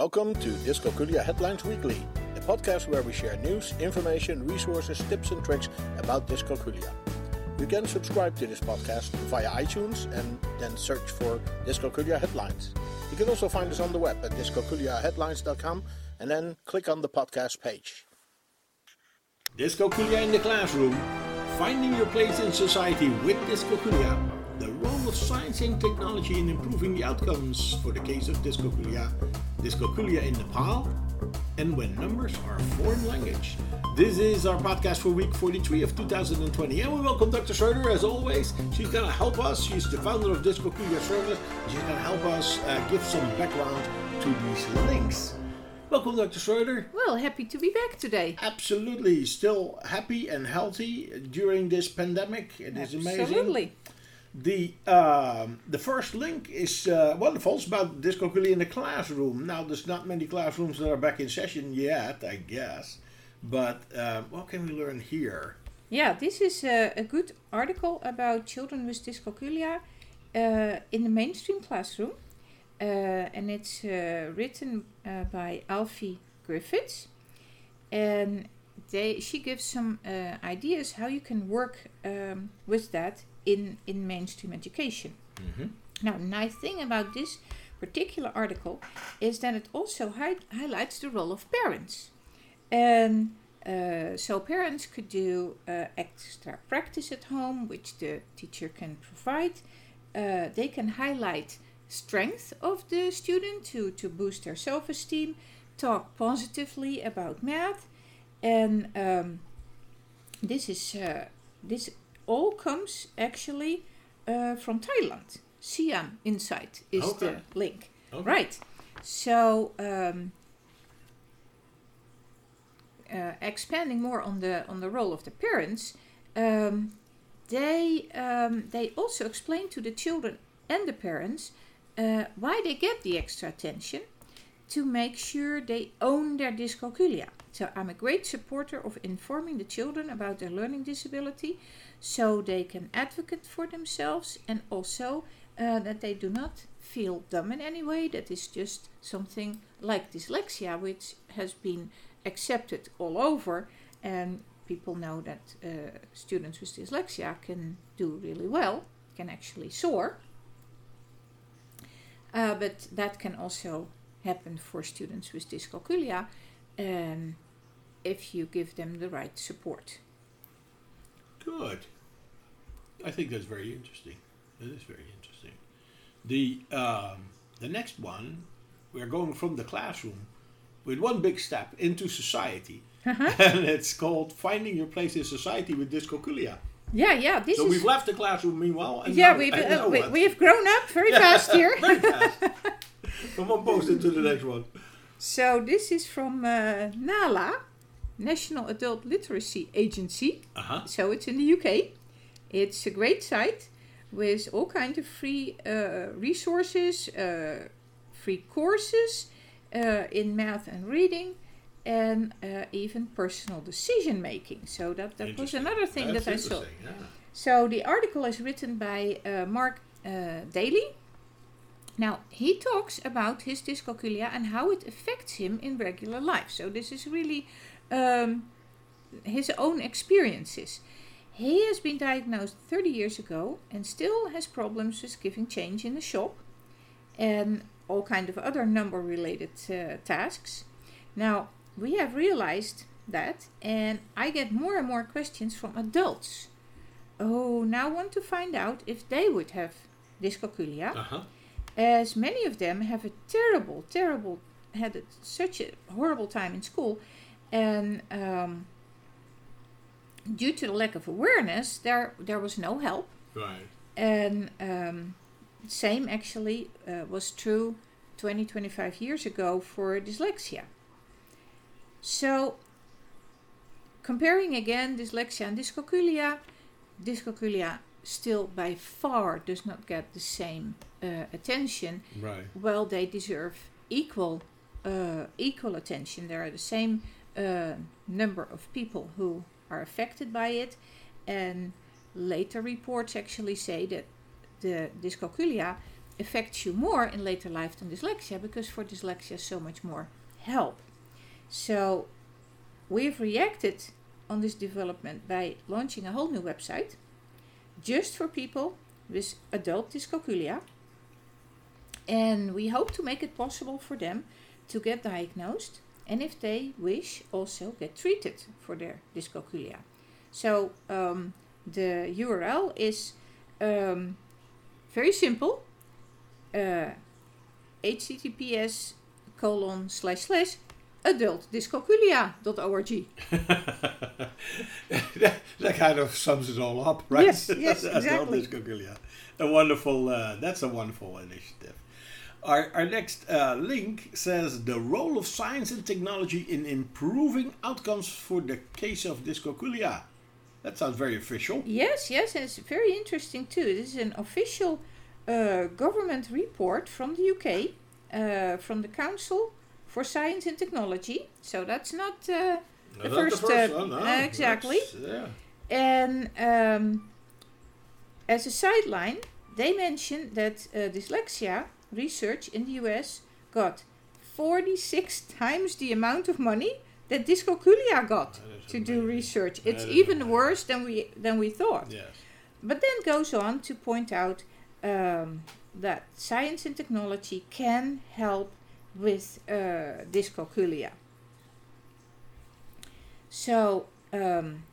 Welcome to Dyscalculia Headlines Weekly, a podcast where we share news, information, resources, tips, and tricks about dyscalculia. You can subscribe to this podcast via iTunes and then search for Dyscalculia Headlines. You can also find us on the web at dyscalculiaheadlines.com and then click on the podcast page. Dyscalculia in the classroom, finding your place in society with dyscalculia, the role of science and technology in improving the outcomes for the case of dyscalculia, dyscalculia in Nepal, and when numbers are a foreign language. This is our podcast for week 43 of 2020, and we welcome Dr. Schroeder as always. She's going to help us. She's the founder of Dyscalculia Service. She's going to help us uh, give some background to these links. Welcome, Dr. Schroeder. Well, happy to be back today. Absolutely, still happy and healthy during this pandemic. It is amazing. Absolutely. The um, the first link is uh, wonderful. It's about dyscalculia in the classroom. Now, there's not many classrooms that are back in session yet, I guess. But uh, what can we learn here? Yeah, this is a, a good article about children with dyscalculia uh, in the mainstream classroom. Uh, and it's uh, written uh, by Alfie Griffiths. And they, she gives some uh, ideas how you can work um, with that in, in mainstream education. Mm-hmm. Now, the nice thing about this particular article is that it also hi- highlights the role of parents. And uh, so parents could do uh, extra practice at home, which the teacher can provide. Uh, they can highlight strength of the student to, to boost their self-esteem, talk positively about math, and um, this is uh, this all comes actually uh, from Thailand. Siam Insight is Okay. the link. Okay. Right. So um, uh, expanding more on the on the role of the parents, um, they um, they also explain to the children and the parents uh, why they get the extra attention to make sure they own their dyscalculia. So I'm a great supporter of informing the children about their learning disability so they can advocate for themselves and also uh, that they do not feel dumb in any way. That is just something like dyslexia, which has been accepted all over, and people know that uh, students with dyslexia can do really well, can actually soar. Uh, but that can also happen for students with dyscalculia um, if you give them the right support. Good. I think that's very interesting. That is very interesting. The um, the next one, we're going from the classroom with one big step into society, and it's called finding your place in society with dyscalculia. Yeah, yeah, this So we've left the classroom meanwhile. And yeah, now- we've uh, we, we've grown up very fast here. Very fast. From one post into the next one. So this is from uh, NALA, National Adult Literacy Agency. Uh huh. So it's in the UK. It's a great site with all kinds of free uh, resources, uh, free courses uh, in math and reading, and uh, even personal decision making. So that, that was another thing That's that I saw. Yeah. So the article is written by uh, Mark uh, Daly. Now he talks about his dyscalculia and how it affects him in regular life. So this is really um, his own experiences. He has been diagnosed 30 years ago and still has problems with giving change in the shop and all kind of other number related uh, tasks. Now we have realized that and I get more and more questions from adults who now want to find out if they would have dyscalculia, Uh huh. As many of them have a terrible, terrible, had a, such a horrible time in school, and um, due to the lack of awareness, there there was no help, Right. and um, same actually uh, was true 20, 25 years ago for dyslexia. So, comparing again dyslexia and dyscalculia, dyscalculia still by far does not get the same uh, attention. Right. Well, they deserve equal uh, equal attention. There are the same uh, number of people who are affected by it, and later reports actually say that the dyscalculia affects you more in later life than dyslexia because for dyslexia so much more help. So we've reacted on this development by launching a whole new website just for people with adult dyscalculia. And we hope to make it possible for them to get diagnosed and if they wish also get treated for their dyscalculia. So um, the URL is um, very simple uh, https colon slash slash adultdyscalculia.org. that, that kind of sums it all up, right? Yes, yes, Adult exactly. dyscalculia. A wonderful, uh, that's a wonderful initiative. Our, our next uh, link says the role of science and technology in improving outcomes for the case of dyscalculia. That sounds very official. Yes, yes, and it's very interesting too. This is an official uh, government report from the UK, uh, from the Council for Science and Technology. So that's not uh, No, The not first, uh, one, no. exactly. Yeah. And um, as a sideline, they mention that uh, dyslexia research in the US got 46 times the amount of money that dyscalculia got to do amazing. research. It's even amazing. worse than we than we thought. Yes. But then goes on to point out um, that science and technology can help with uh, dyscalculia. So um,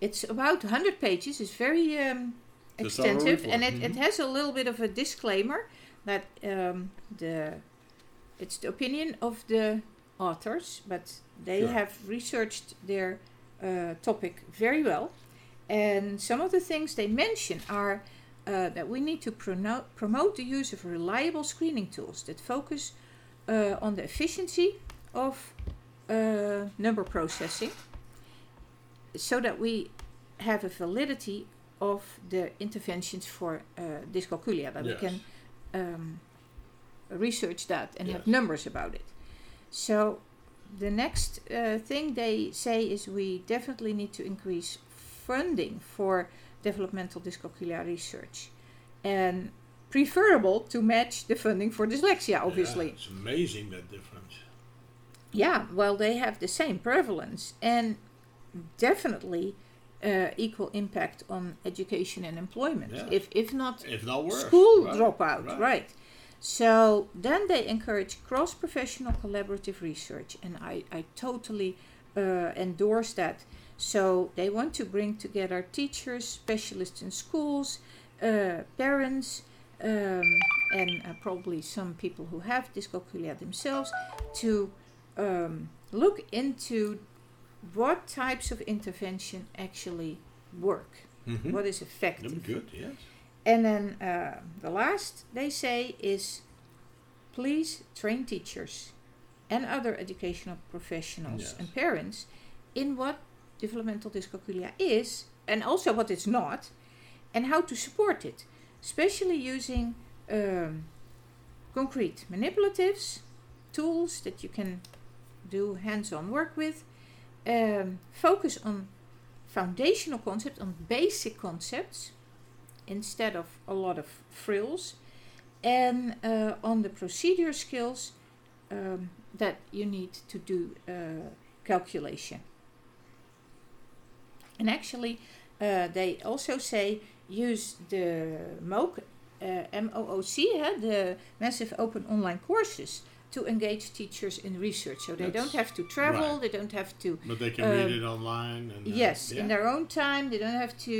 it's about 100 pages. It's very um, It's a thorough extensive, and it, report, it mhm. has a little bit of a disclaimer that um, the it's the opinion of the authors, but they Sure. have researched their uh, topic very well. And some of the things they mention are uh, that we need to promote the use of reliable screening tools that focus uh, on the efficiency of uh, number processing so that we have a validity of the interventions for uh, dyscalculia, that Yes. we can um, research that and have numbers about it. So the next uh, thing they say is we definitely need to increase funding for developmental dyscalculia research and preferable to match the funding for dyslexia obviously Yeah, it's amazing that difference. yeah, well, they have the same prevalence and definitely uh, equal impact on education and employment. Yeah. If if not If not worse. school right, dropout, right. right. So then they encourage cross professional collaborative research, and I, I totally uh, endorse that. So they want to bring together teachers, specialists in schools, uh, parents, um, and uh, probably some people who have dyscalculia themselves to um, look into what types of intervention actually work, Mhm. what is effective. good, yes. And then uh, the last they say is please train teachers and other educational professionals Yes. and parents in what developmental dyscalculia is and also what it's not and how to support it, especially using um, concrete manipulatives, tools that you can do hands on work with, um, focus on foundational concepts, on basic concepts instead of a lot of frills, and uh, on the procedure skills um, that you need to do uh, calculation. And actually, uh, they also say use the MOOC, uh, MOOC, huh, the Massive Open Online Courses, to engage teachers in research. So they don't have to travel, right. they don't have to But they can read Um, it online. And, uh, Yes, yeah. in their own time. They don't have to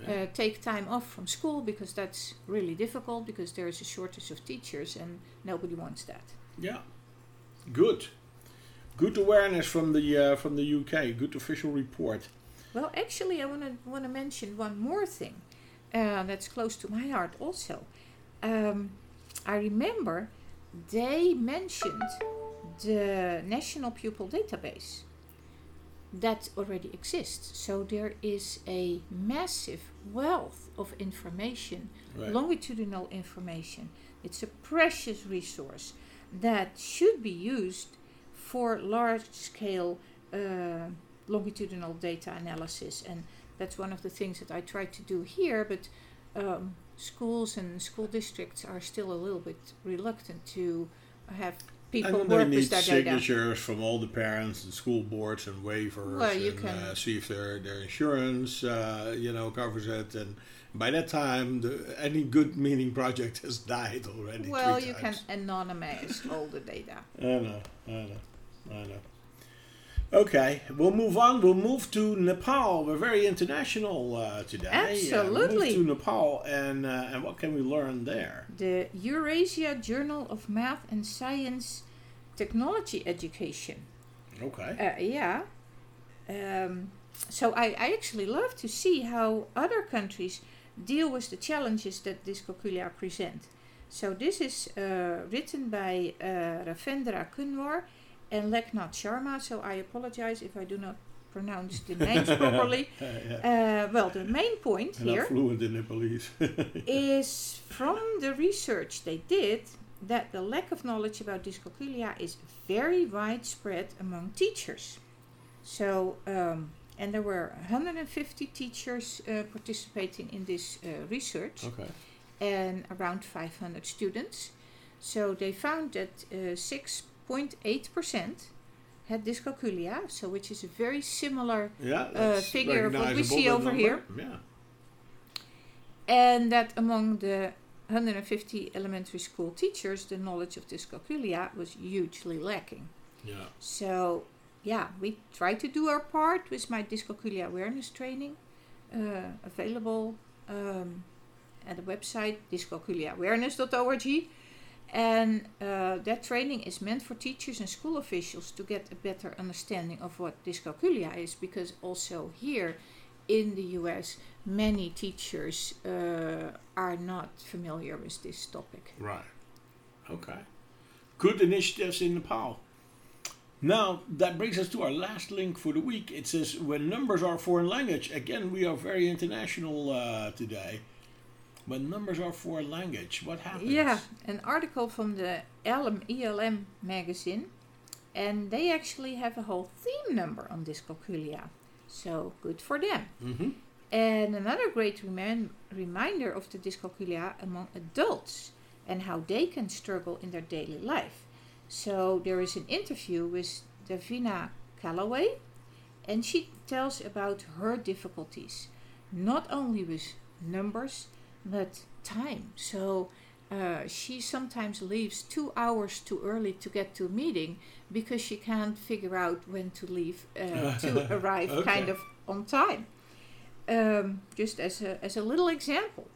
Yeah. uh, take time off from school because that's really difficult because there is a shortage of teachers and nobody wants that. Yeah, good, good awareness from the uh, from the UK. Good official report. Well, actually, I want to want to mention one more thing uh, that's close to my heart. Also, um, I remember they mentioned the National Pupil Database that already exists. So there is a massive wealth of information Right. longitudinal information. It's a precious resource that should be used for large scale uh, longitudinal data analysis. And that's one of the things that I try to do here, but um, schools and school districts are still a little bit reluctant to have people and work with data. signatures from all the parents and school boards and waivers Well, you and can- uh, see if their their insurance uh, you know covers it and by that time the, any good meaning project has died already Well, you can anonymize all the data. I know, I know, I know. Okay, we'll move on. We'll move to Nepal. We're very international uh, today. We'll Absolutely. move to Nepal, and uh, and what can we learn there? The Eurasia Journal of Math and Science Technology Education. Okay. Uh, yeah. Um, so I, I actually love to see how other countries deal with the challenges that dyscalculia present. So this is uh, written by uh, Ravindra Kunwar and Lekhnath Sharma. So I apologize if I do not pronounce the names properly. Uh, yeah. Uh, well, the main point I'm here fluent in Nepalese. is from the research they did that the lack of knowledge about dyscalculia is very widespread among teachers. So, um, and there were 150 teachers uh, participating in this uh, research okay. and around 500 students. So they found that uh, 6.8% had dyscalculia, so which is a very similar Yeah. uh, figure of what we see over number. here. Yeah. and that among the 150 elementary school teachers, the knowledge of dyscalculia was hugely lacking. Yeah. So, yeah, we try to do our part with my dyscalculia awareness training, uh, available um, at the website dyscalculiaawareness.org. And uh, that training is meant for teachers and school officials to get a better understanding of what dyscalculia is, because also here in the US, many teachers uh, are not familiar with this topic. Right. Okay. Good initiatives in Nepal. Now, that brings us to our last link for the week. It says, when numbers are foreign language. Again, we are very international uh, today. When numbers are foreign language, what happens? Yeah, an article from the ELM, ELM magazine, and they actually have a whole theme number on dyscalculia. So good for them. Mm-hmm. And another great reminder of the dyscalculia among adults and how they can struggle in their daily life. So there is an interview with Davina Calloway, and she tells about her difficulties, not only with numbers but time. So uh, she sometimes leaves two hours too early to get to a meeting because she can't figure out when to leave uh, to arrive Okay. kind of on time. Um, just as a, as a little example.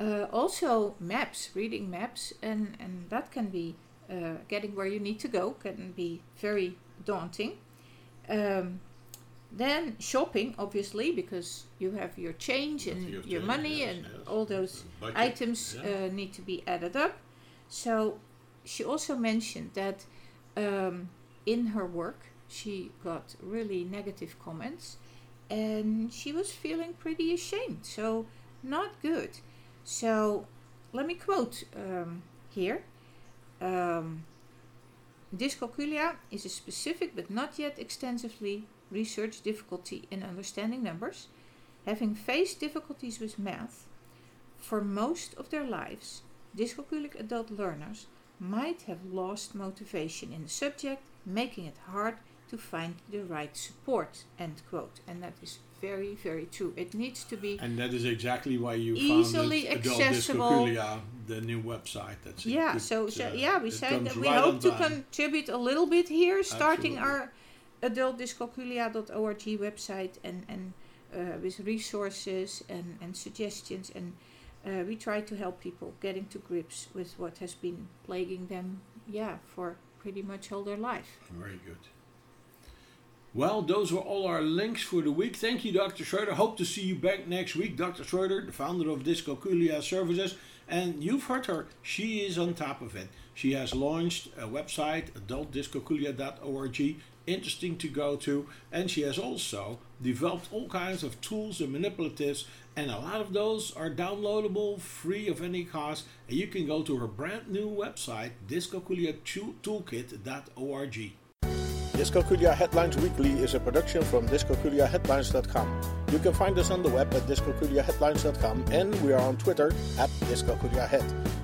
Uh, also, maps, reading maps, and, and that can be uh, getting where you need to go, can be very daunting. Um, then shopping, obviously, because you have your change and You have your change, money yes, and yes. all those Budget. items yeah. uh, need to be added up. So she also mentioned that um, in her work she got really negative comments and she was feeling pretty ashamed. So not good. So let me quote um, here. Um, Dyscalculia is a specific but not yet extensively researched difficulty in understanding numbers. Having faced difficulties with math for most of their lives, dyscalculic adult learners might have lost motivation in the subject, making it hard to find the right support. End quote. And that is very, very true. It needs to be And that is exactly why you Easily founded Adult accessible. Dyscalculia, the new website. That's yeah good, so, so uh, yeah we said that we right hope to time. contribute a little bit here starting Absolutely. our adultdyscalculia.org website and and uh, with resources and and suggestions and uh, we try to help people getting to grips with what has been plaguing them yeah for pretty much all their life Very good. Well, those were all our links for the week. Thank you, Dr. Schroeder. Hope to see you back next week. Dr. Schroeder, the founder of Dyscalculia Services. And you've heard her. She is on top of it. She has launched a website, adultdyscalculia.org. Interesting to go to. And she has also developed all kinds of tools and manipulatives. And a lot of those are downloadable, free of any cost. And you can go to her brand new website, dyscalculiatoolkit.org. Dyscalculia Headlines Weekly is a production from dyscalculiaheadlines.com. You can find us on the web at dyscalculiaheadlines.com and we are on Twitter at dyscalculiahead.